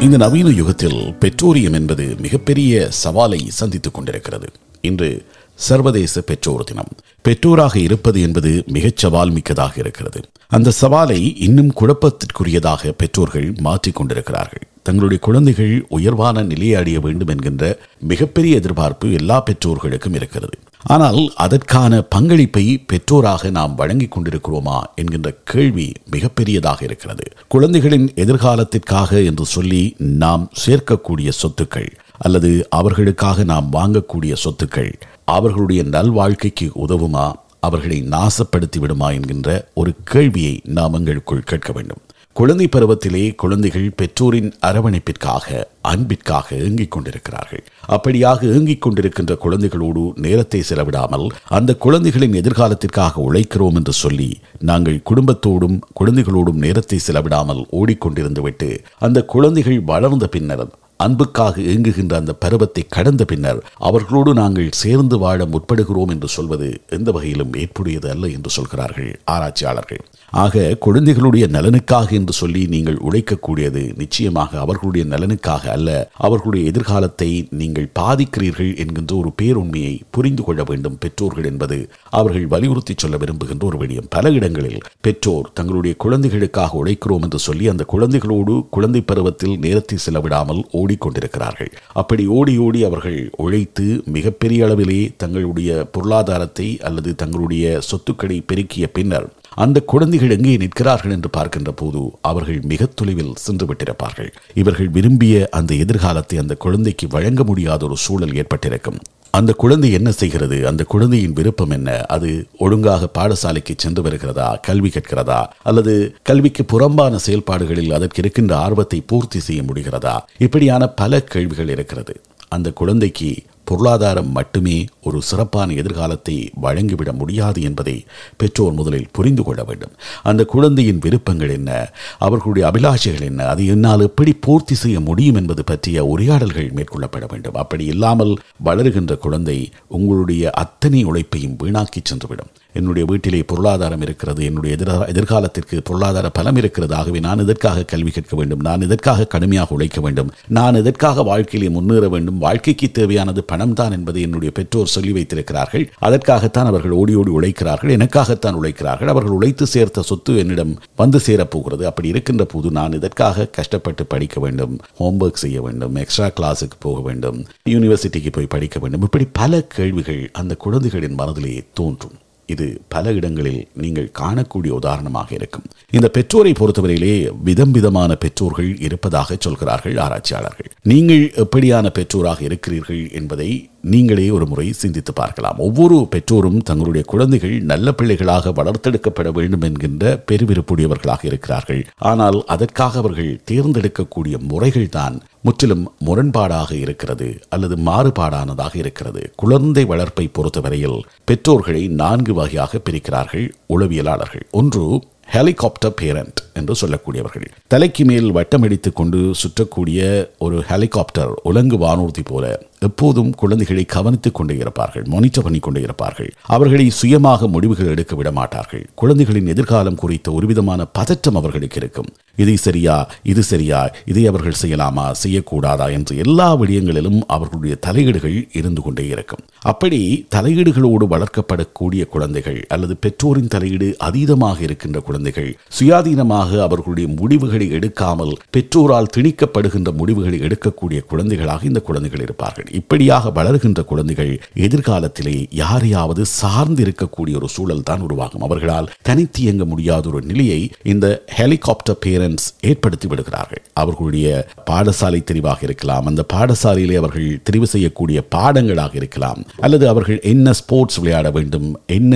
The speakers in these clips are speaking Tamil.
இந்த நவீன யுகத்தில் பெட்ரோலியம் என்பது மிகப்பெரிய சவாலை சந்தித்துக் கொண்டிருக்கிறது. இன்று சர்வதேச பெற்றோர் தினம். பெற்றோராக இருப்பது என்பது மிகச் சவால் மிக்கதாக இருக்கிறது. அந்த சவாலை இன்னும் குழப்பத்திற்குரியதாக பெற்றோர்கள் மாற்றிக் கொண்டிருக்கிறார்கள். தங்களுடைய குழந்தைகள் உயர்வான நிலையை அடைய வேண்டும் என்கின்ற மிகப்பெரிய எதிர்பார்ப்பு எல்லா பெற்றோர்களுக்கும் இருக்கிறது. ஆனால் அதற்கான பங்களிப்பை பெற்றோராக நாம் வழங்கிக் கொண்டிருக்கிறோமா என்கின்ற கேள்வி மிகப்பெரியதாக இருக்கிறது. குழந்தைகளின் எதிர்காலத்திற்காக என்று சொல்லி நாம் சேர்க்கக்கூடிய சொத்துக்கள் அல்லது அவர்களுக்காக நாம் வாங்கக்கூடிய சொத்துக்கள் அவர்களுடைய நல்வாழ்க்கைக்கு உதவுமா? அவர்களை நாசப்படுத்தி விடுமா? என்கின்ற ஒரு கேள்வியை நாம் எங்களுக்குள் கேட்க வேண்டும். குழந்தை பருவத்திலே குழந்தைகள் பெற்றோரின் அரவணைப்பிற்காக அன்பிற்காக ஏங்கிக் கொண்டிருக்கிறார்கள். அப்படியாக ஏங்கிக் கொண்டிருக்கின்ற குழந்தைகளோடு நேரத்தை செலவிடாமல் அந்த குழந்தைகளின் எதிர்காலத்திற்காக உழைக்கிறோம் என்று சொல்லி நாங்கள் குடும்பத்தோடும் குழந்தைகளோடும் நேரத்தை செலவிடாமல் ஓடிக்கொண்டிருந்துவிட்டு அந்த குழந்தைகள் வளர்ந்த பின்னர் அன்புக்காக இயங்குகின்ற அந்த பருவத்தை கடந்த பின்னர் அவர்களோடு நாங்கள் சேர்ந்து வாழ முற்படுகிறோம் என்று சொல்வது எந்த வகையிலும் ஏற்புடையது அல்ல என்று சொல்கிறார்கள் ஆராய்ச்சியாளர்கள். ஆக குழந்தைகளுடைய நலனுக்காக என்று சொல்லி நீங்கள் உழைக்கக்கூடியது நிச்சயமாக அவர்களுடைய நலனுக்காக அல்ல. அவர்களுடைய எதிர்காலத்தை நீங்கள் பாதிக்கிறீர்கள் என்கின்ற ஒரு பேருண்மையை புரிந்து கொள்ள வேண்டும் பெற்றோர்கள் என்பது. அவர்கள் வலியுறுத்தி சொல்ல விரும்புகின்ற ஒரு விடயம். பல இடங்களில் பெற்றோர் தங்களுடைய குழந்தைகளுக்காக உழைக்கிறோம் என்று சொல்லி அந்த குழந்தைகளோடு குழந்தை பருவத்தில் நேரத்தை செலவிடாமல் ஓடிக்கொண்டிருக்கிறார்கள். அப்படி ஓடி ஓடி அவர்கள் உழைத்து மிகப்பெரிய அளவிலே தங்களுடைய பொருளாதாரத்தை அல்லது தங்களுடைய சொத்துக்களை பெருக்கிய பின்னர் அந்த குழந்தைகள் எங்கே நிற்கிறார்கள் என்று பார்க்கின்ற போது அவர்கள் மிக தொலைவில் சென்று விட்டிருப்பார்கள். இவர்கள் விரும்பிய அந்த எதிர்காலத்தை அந்த குழந்தைக்கு வழங்க முடியாத ஒரு சூழல் ஏற்பட்டிருக்கும். அந்த குழந்தை என்ன செய்கிறது? அந்த குழந்தையின் விருப்பம் என்ன? அது ஒழுங்காக பாடசாலைக்கு சென்று வருகிறதா? கல்வி கற்கிறதா? அல்லது கல்விக்கு புறம்பான செயல்பாடுகளில் அதற்கு இருக்கின்ற ஆர்வத்தை பூர்த்தி செய்ய முடிகிறதா? இப்படியான பல கேள்விகள் இருக்கிறது. அந்த குழந்தைக்கு பொருளாதாரம் மட்டுமே ஒரு சிறப்பான எதிர்காலத்தை வழங்கிவிட முடியாது என்பதை பெற்றோர் முதலில் புரிந்து கொள்ள வேண்டும். அந்த குழந்தையின் விருப்பங்கள் என்ன? அவர்களுடைய அபிலாஷைகள் என்ன? அதை என்னால் எப்படி பூர்த்தி செய்ய முடியும் என்பது பற்றிய உரையாடல்கள் மேற்கொள்ளப்பட வேண்டும். அப்படி இல்லாமல் வளருகின்ற குழந்தை உங்களுடைய அத்தனை உழைப்பையும் வீணாக்கி சென்றுவிடும். என்னுடைய வீட்டிலே பொருளாதாரம் இருக்கிறது என்னுடைய எதிர எதிர்காலத்திற்கு பொருளாதார பலம் இருக்கிறது. ஆகவே நான் இதற்காக கல்வி கற்க வேண்டும்? நான் இதற்காக கடுமையாக உழைக்க வேண்டும்? நான் இதற்காக வாழ்க்கையிலே முன்னேற வேண்டும்? வாழ்க்கைக்கு தேவையானது பணம் தான் என்பதை என்னுடைய பெற்றோர் சொல்லி வைத்திருக்கிறார்கள். அதற்காகத்தான் அவர்கள் ஓடி ஓடி உழைக்கிறார்கள். எனக்காகத்தான் உழைக்கிறார்கள். அவர்கள் உழைத்து சேர்த்த சொத்து என்னிடம் வந்து சேரப்போகிறது. அப்படி இருக்கின்ற போது நான் இதற்காக கஷ்டப்பட்டு படிக்க வேண்டும்? ஹோம்ஒர்க் செய்ய வேண்டும் எக்ஸ்ட்ரா கிளாஸுக்கு போக வேண்டும் யூனிவர்சிட்டிக்கு போய் படிக்க வேண்டும்? இப்படி பல கேள்விகள் அந்த குழந்தைகளின் மனதிலே தோன்றும். இது பல இடங்களில் நீங்கள் காணக்கூடிய உதாரணமாக இருக்கும். இந்த பெற்றோரை பொறுத்தவரையிலே விதம் விதமான பெற்றோர்கள் இருப்பதாக சொல்கிறார்கள் ஆராய்ச்சியாளர்கள். நீங்கள் எப்படியான பெற்றோராக இருக்கிறீர்கள் என்பதை நீங்களே ஒரு முறை சிந்தித்து பார்க்கலாம். ஒவ்வொரு பெற்றோரும் தங்களுடைய குழந்தைகள் நல்ல பிள்ளைகளாக வளர்த்தெடுக்கப்பட வேண்டும் என்கின்ற பெருவிருப்புடையவர்களாக இருக்கிறார்கள். ஆனால் அதற்காக அவர்கள் தேர்ந்தெடுக்கக்கூடிய முறைகள் தான் முற்றிலும் முரண்பாடாக இருக்கிறது அல்லது மாறுபாடானதாக இருக்கிறது. குழந்தை வளர்ப்பை பொறுத்தவரையில் பெற்றோர்களை நான்கு வகையாக பிரிக்கிறார்கள் உளவியலாளர்கள். ஒன்று ஹெலிகாப்டர் பேரண்ட் என்று சொல்லக்கூடியவர்கள். தலைக்கு மேல் வட்டமடித்துக் கொண்டு சுற்றக்கூடிய ஒரு ஹெலிகாப்டர் உலங்கு வானூர்தி போல. எப்போதும் குழந்தைகளை கவனித்துக் கொண்டே இருப்பார்கள் மானிட்டர் பண்ணி கொண்டே இருப்பார்கள். அவர்களை சுயமாக முடிவுகள் எடுக்க விட மாட்டார்கள். குழந்தைகளின் எதிர்காலம் குறித்த ஒருவிதமான பதற்றம் அவர்களுக்கு இருக்கும். இது சரியா இது சரியா இதை அவர்கள் செய்யலாமா செய்யக்கூடாதா என்று எல்லா விடயங்களிலும் அவர்களுடைய தலையீடுகள் இருந்து கொண்டே இருக்கும். அப்படி தலையீடுகளோடு வளர்க்கப்படக்கூடிய குழந்தைகள் அல்லது பெற்றோரின் தலையீடு அதீதமாக இருக்கின்ற குழந்தைகள் சுயாதீனமாக அவர்களுடைய முடிவுகளை எடுக்காமல் பெற்றோரால் திணிக்கப்படுகின்ற முடிவுகளை எடுக்கக்கூடிய குழந்தைகளாக இந்த குழந்தைகள் இருப்பார்கள். இப்படியாக வளர்கின்ற குழந்தைகள் எதிர்காலத்திலே யாரையாவது சார்ந்து இருக்கக்கூடிய ஒரு சூழல் தான் உருவாகும். அவர்களால் தனித்து இயங்க முடியாத ஒரு நிலையை இந்த ஹெலிகாப்டர் பேரண்ட்ஸ் ஏற்படுத்தி விடுகிறார்கள். அவர்களுடைய பாடசாலை தெரிவாக இருக்கலாம் அந்த பாடசாலையிலே அவர்கள் தெரிவு செய்யக்கூடிய பாடங்களாக இருக்கலாம் அல்லது அவர்கள் என்ன ஸ்போர்ட்ஸ் விளையாட வேண்டும் என்ன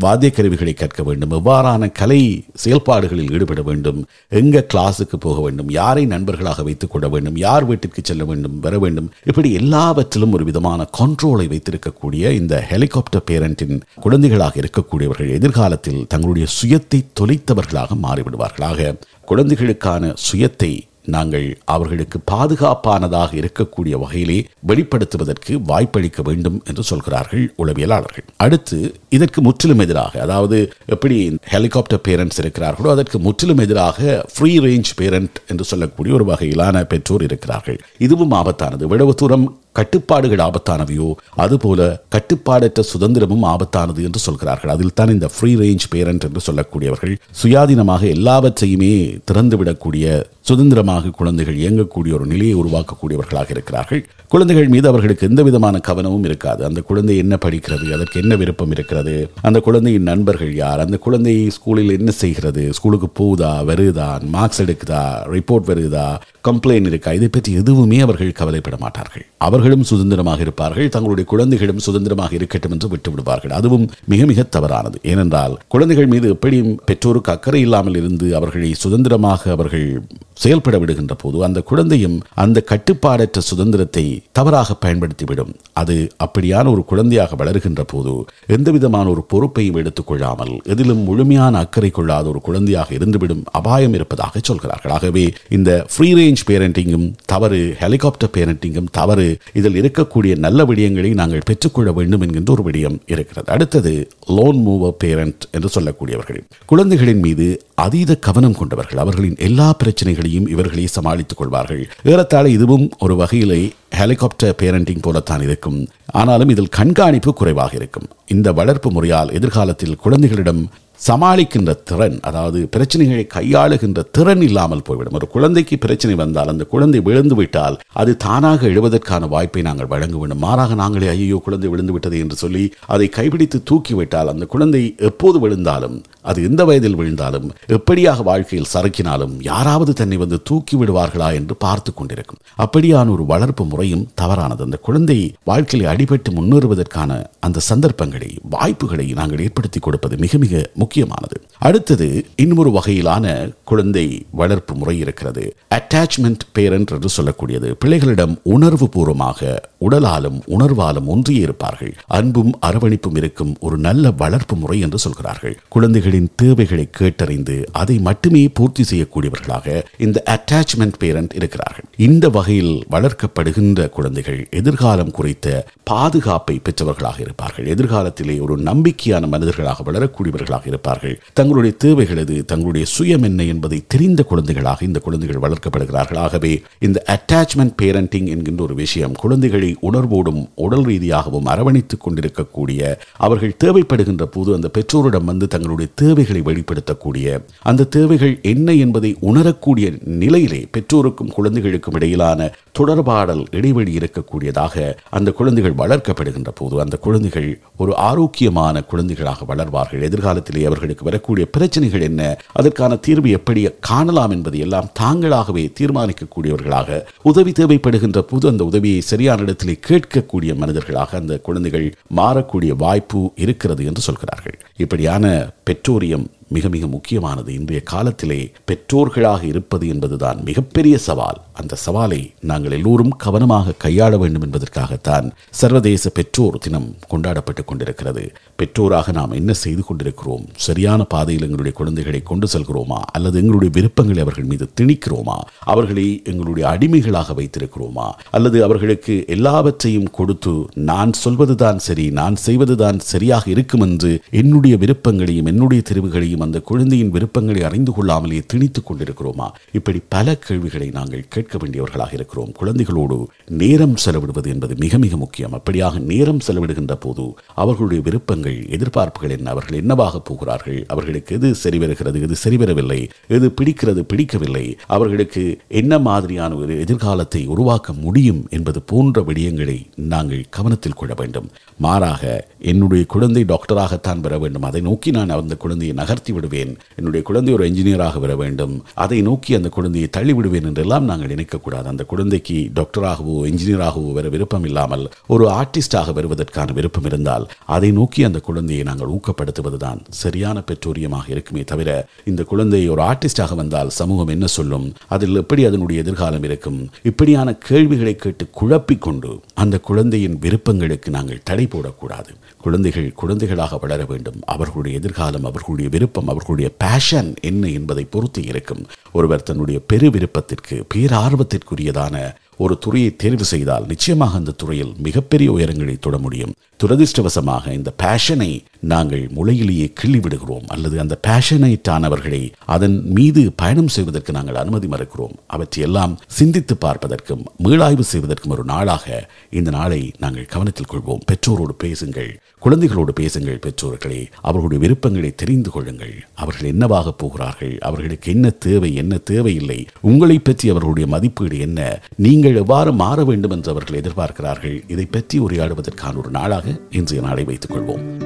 வாத்திய கருவிகளை கற்க வேண்டும் எவ்வாறான கலை செயல்பாடுகளில் ஈடுபட வேண்டும் எங்க கிளாஸுக்கு போக வேண்டும் யாரை நண்பர்களாக வைத்துக் கொள்ள வேண்டும் யார் வீட்டிற்கு செல்ல வேண்டும் வர வேண்டும் இப்படி எல்லா எல்லாவற்றிலும் ஒரு விதமான கண்ட்ரோலை வைத்திருக்கக்கூடிய இந்த ஹெலிகாப்டர் பேரண்டின் குழந்தைகளாக இருக்கக்கூடியவர்கள் எதிர்காலத்தில் தங்களுடைய சுயத்தை தொலைத்தவர்களாக மாறிவிடுவார்களாக. குழந்தைகளுக்கான சுயத்தை நாங்கள் அவர்களுக்கு பாதுகாப்பானதாக இருக்கக்கூடிய வகையிலே வெளிப்படுத்துவதற்கு வாய்ப்பளிக்க வேண்டும் என்று சொல்கிறார்கள் உளவியலாளர்கள். அடுத்து இதற்கு முற்றிலும் எதிராக அதாவது எப்படி ஹெலிகாப்டர் பேரண்ட்ஸ் இருக்கிறார்களோ அதற்கு முற்றிலும் எதிராக ஃப்ரீ ரேஞ்ச் பேரண்ட் என்று சொல்லக்கூடிய ஒரு வகையிலான பெற்றோர் இருக்கிறார்கள். இதுவும் ஆபத்தானது. எவ்வளவு தூரம் கட்டுப்பாடுகள் ஆபத்தானவையோ அதுபோல கட்டுப்பாடற்ற சுதந்திரமும் ஆபத்தானது என்று சொல்கிறார்கள். அதில் தான் இந்த ஃப்ரீ ரேஞ்ச் பேரண்ட் என்று சொல்லக்கூடியவர்கள் சுயாதீனமாக எல்லாவற்றையுமே திறந்துவிடக்கூடிய சுதந்திரமாக குழந்தைகள் இயங்கக்கூடிய ஒரு நிலையை உருவாக்கக்கூடியவர்களாக இருக்கிறார்கள். குழந்தைகள் மீது அவர்களுக்கு எந்த விதமான கவனமும் இருக்காது. அந்த குழந்தை என்ன படிக்கிறது? அதற்கு என்ன விருப்பம் இருக்கிறது? அந்த குழந்தையின் நண்பர்கள் யார்? அந்த குழந்தை ஸ்கூலில் என்ன செய்கிறது? ஸ்கூலுக்கு போகுதா? வருதா? மார்க்ஸ் எடுக்குதா? ரிப்போர்ட் வருதா? கம்ப்ளைண்ட் இருக்கா? இதை பற்றி எதுவுமே அவர்கள் கவலைப்பட மாட்டார்கள். அவர்கள் அவர்களும் சுதந்திரமாக இருப்பார்கள். தங்களுடைய குழந்தைகளும் சுதந்திரமாக இருக்கட்டும் என்று விட்டுவிடுவார்கள். அதுவும் மிக மிக தவறானது. ஏனென்றால் குழந்தைகள் மீது எப்படியும் பெற்றோருக்கு அக்கறை இல்லாமல் இருந்து அவர்களை சுதந்திரமாக அவர்கள் செயல்பட விடுகின்ற போது அந்த குழந்தையும் அந்த கட்டுப்பாடற்ற சுதந்திரத்தை தவறாக பயன்படுத்திவிடும். அது அப்படியான ஒரு குழந்தையாக வளர்கின்ற போது எந்த விதமான ஒரு பொறுப்பையும் எடுத்துக்கொள்ளாமல் எதிலும் முழுமையான அக்கறை கொள்ளாத ஒரு குழந்தையாக இருந்துவிடும் அபாயம் இருப்பதாக சொல்கிறார்கள். ஆகவே இந்த ஃப்ரீ ரேஞ்ச் பேரண்டிங்கும் தவறு ஹெலிகாப்டர் பேரண்டிங்கும் தவறு இதில் இருக்கக்கூடிய நல்ல விடயங்களை நாங்கள் பெற்றுக்கொள்ள வேண்டும் என்கின்ற ஒரு விடயம் இருக்கிறது. அடுத்தது லோன் மூவர் பேரண்ட் என்று சொல்லக்கூடியவர்கள். குழந்தைகளின் மீது அதீத கவனம் கொண்டவர்கள் அவர்களின் எல்லா பிரச்சனைகளையும் இவர்களே சமாளித்துக் கொள்வார்கள். ஏறத்தாழ இதுவும் ஒரு வகையிலே ஹெலிகாப்டர் பேரண்டிங் போலத்தான் இருக்கும். ஆனாலும் இதில் கண்காணிப்பு குறைவாக இருக்கும். இந்த வளர்ப்பு முறையால் எதிர்காலத்தில் குழந்தைகளிடம் சமாளிக்கின்ற திறன் அதாவது பிரச்சனைகளை கையாளுகின்ற திறன் இல்லாமல் போய்விடும். ஒரு குழந்தைக்கு பிரச்சனை வந்தால் அந்த குழந்தை விழுந்து விட்டால் அது தானாக எழுவதற்கான வாய்ப்பை நாங்கள் வழங்க வேண்டும். மாறாக நாங்களே ஐயோ குழந்தை விழுந்து விட்டது என்று சொல்லி அதை கைப்பிடித்து தூக்கிவிட்டால் அந்த குழந்தை எப்போது விழுந்தாலும் அது எந்த வயதில் விழுந்தாலும் எப்படியாக வாழ்க்கையில் சறுக்கினாலும் யாராவது தன்னை வந்து தூக்கி விடுவார்களா என்று பார்த்து கொண்டிருக்கும். அப்படியான ஒரு வளர்ப்பு முறையும் தவறானது. அந்த குழந்தை வாழ்க்கையில் அடிபட்டு முன்னேறுவதற்கான அந்த சந்தர்ப்பங்களை வாய்ப்புகளை நாங்கள் ஏற்படுத்தி கொடுப்பது மிக மிக முக்கியமானது. அடுத்தது இன்னொரு வகையிலான குழந்தை வளர்ப்பு முறை இருக்கிறது. அட்டாச்மெண்ட் பேரண்ட் என்று சொல்லக்கூடியது. பிள்ளைகளிடம் உணர்வு பூர்வமாக உடலாலும் உணர்வாலும் ஒன்றியே இருப்பார்கள். அன்பும் அரவணைப்பும் இருக்கும் ஒரு நல்ல வளர்ப்பு முறை என்று சொல்கிறார்கள். குழந்தைகளின் தேவைகளை கேட்டறிந்து அதை மட்டுமே பூர்த்தி செய்யக்கூடியவர்களாக இந்த அட்டாச்மெண்ட் பேரண்ட் இருக்கிறார்கள். இந்த வகையில் வளர்க்கப்படுகின்ற குழந்தைகள் எதிர்காலம் குறித்த பாதுகாப்பை பெற்றவர்களாக இருப்பார்கள். எதிர்காலத்திலே ஒரு நம்பிக்கையான மனிதர்களாக வளரக்கூடியவர்களாக இருப்பார்கள். தங்களுடைய தேவைகள் எது தங்களுடைய சுயம் என்ன என்பதை தெரிந்த குழந்தைகளாக இந்த குழந்தைகள் வளர்க்கப்படுகிறார்கள். ஆகவே இந்த அட்டாச்மெண்ட் பேரண்டிங் என்கின்ற ஒரு விஷயம் குழந்தைகளை உணர்வோடும் உடல் ரீதியாகவும் அரவணைத்துக் கொண்டிருக்கக்கூடிய அவர்கள் தேவைப்படுகின்ற போது அந்த பெற்றோரிடம் வந்து தங்களுடைய தேவைகளை வெளிப்படுத்தக்கூடிய அந்த தேவைகள் என்ன என்பதை உணரக்கூடிய நிலையிலே பெற்றோருக்கும் குழந்தைகளுக்கும் இடையிலான தொடர்பாடல் இடைவெளி இருக்கக்கூடியதாக அந்த குழந்தைகள் வளர்க்கப்படுகின்ற போது அந்த குழந்தைகள் ஒரு ஆரோக்கியமான குழந்தைகளாக வளர்வார்கள். எதிர்காலத்திலே அவர்களுக்கு வரக்கூடிய பிரச்சனைகள் என்ன? அதற்கான தீர்வு எப்படி காணலாம் என்பதை எல்லாம் தாங்களாகவே தீர்மானிக்கக்கூடியவர்களாக உதவி தேவைப்படுகின்ற போது அந்த உதவியை சரியான இடத்திலே கேட்கக்கூடிய மனிதர்களாக அந்த குழந்தைகள் மாறக்கூடிய வாய்ப்பு இருக்கிறது என்று சொல்கிறார்கள். இப்படியான பெற்றோரியம் மிக மிக முக்கியமானது. இன்றைய காலத்திலே பெற்றோர்களாக இருப்பது என்பதுதான் மிகப்பெரிய சவால். அந்த சவாலை நாங்கள் எல்லோரும் கவனமாக கையாள வேண்டும் என்பதற்காகத்தான் சர்வதேச பெற்றோர் தினம் கொண்டாடப்பட்டுக் கொண்டிருக்கிறது. பெற்றோராக நாம் என்ன செய்து கொண்டிருக்கிறோம்? சரியான பாதையில் எங்களுடைய குழந்தைகளை கொண்டு செல்கிறோமா? அல்லது எங்களுடைய விருப்பங்களை அவர்கள் மீது திணிக்கிறோமா? அவர்களை எங்களுடைய அடிமைகளாக வைத்திருக்கிறோமா? அல்லது அவர்களுக்கு எல்லாவற்றையும் கொடுத்து நான் சொல்வதுதான் சரி நான் செய்வதுதான் சரியாக இருக்கும் என்று என்னுடைய விருப்பங்களையும் என்னுடைய தெரிவுகளையும் குழந்தையையும் அந்த குழந்தையின் விருப்பங்களை அறிந்து கொள்ளாமலே திணித்துக் கொண்டிருக்கிறோமா? இப்படி பல கேள்விகளை நாங்கள் கேட்க வேண்டியவர்களாக இருக்கிறோம். குழந்தைகளோடு நேரம் செலவிடுவது என்பது மிக மிக முக்கியம். அப்படியாக நேரம் செலவிடுகின்ற போது அவர்களுடைய விருப்பங்கள் எதிர்பார்ப்புகள் என்ன? அவர்கள் என்னவாக போகிறார்கள்? அவர்களுக்கு எது சரி வருகிறது எது சரி வரவில்லை? எது பிடிக்கிறது பிடிக்கவில்லை? அவர்களுக்கு என்ன மாதிரியான ஒரு எதிர்காலத்தை உருவாக்க முடியும் என்பது போன்ற விடயங்களை நாங்கள் கவனத்தில் கொள்ள வேண்டும். மாறாக என்னுடைய குழந்தை டாக்டராகத்தான் பெற வேண்டும். அதை நோக்கி நான் அந்த குழந்தையை நகர்த்த விடுவேன் என்னுடைய குழந்தை ஒரு என்ஜினியராக வர வேண்டும். அதை நோக்கி அந்த குழந்தையை தள்ளி விடுவேன் என்றெல்லாம் நாங்கள் நினைக்கக்கூடாது. அந்த குழந்தைக்கு டாக்டராகவோ என்ஜினியராகவோ வர விருப்பம் இல்லாமல் ஒரு ஆர்டிஸ்டாக வருவதற்கான விருப்பம் இருந்தால் அதை நோக்கி அந்த குழந்தையை நாங்கள் ஊக்கப்படுத்துவதுதான் சரியான பெற்றோரியமாக இருக்குமே தவிர இந்த குழந்தை ஒரு ஆர்டிஸ்டாக வந்தால் சமூகம் என்ன சொல்லும்? அதில் எப்படி அதனுடைய எதிர்காலம் இருக்கும்? இப்படியான கேள்விகளை கேட்டு குழப்பிக்கொண்டு அந்த குழந்தையின் விருப்பங்களுக்கு நாங்கள் தடை போடக்கூடாது. குழந்தைகள் குழந்தைகளாக வளர வேண்டும். அவர்களுடைய எதிர்காலம் அவர்களுடைய விருப்பம் அவர்களுடைய பேஷன் என்ன என்பதை பொறுத்து இருக்கும். ஒருவர் தன்னுடைய பெரு விருப்பத்திற்கு பேரார்வத்திற்குரியதான ஒரு துறையை தேர்வு செய்தால் நிச்சயமாக அந்த துறையில் மிகப்பெரிய உயரங்களை தொட முடியும். துரதிருஷ்டவசமாக இந்த பேஷனை நாங்கள் முளையிலேயே கிள்ளி விடுகிறோம் அல்லது அந்த பேஷனைட்டானவர்களை அதன் மீது பயணம் செய்வதற்கு நாங்கள் அனுமதி மறுக்கிறோம். அவற்றையெல்லாம் சிந்தித்து பார்ப்பதற்கும் மீளாய்வு செய்வதற்கும் ஒரு நாளாக இந்த நாளை நாங்கள் கவனத்தில் கொள்வோம். பெற்றோரோடு பேசுங்கள் குழந்தைகளோடு பேசுங்கள் பெற்றோர்களே. அவர்களுடைய விருப்பங்களை தெரிந்து கொள்ளுங்கள். அவர்கள் என்னவாக போகிறார்கள்? அவர்களுக்கு என்ன தேவை என்ன தேவையில்லை? உங்களை பற்றி அவர்களுடைய மதிப்பீடு என்ன? நீங்கள் எவ்வாறு மாற வேண்டும் என்று அவர்கள் எதிர்பார்க்கிறார்கள்? இதை பற்றி உரையாடுவதற்கான ஒரு நாளாக இன்றைய நாளை வைத்துக் கொள்வோம்.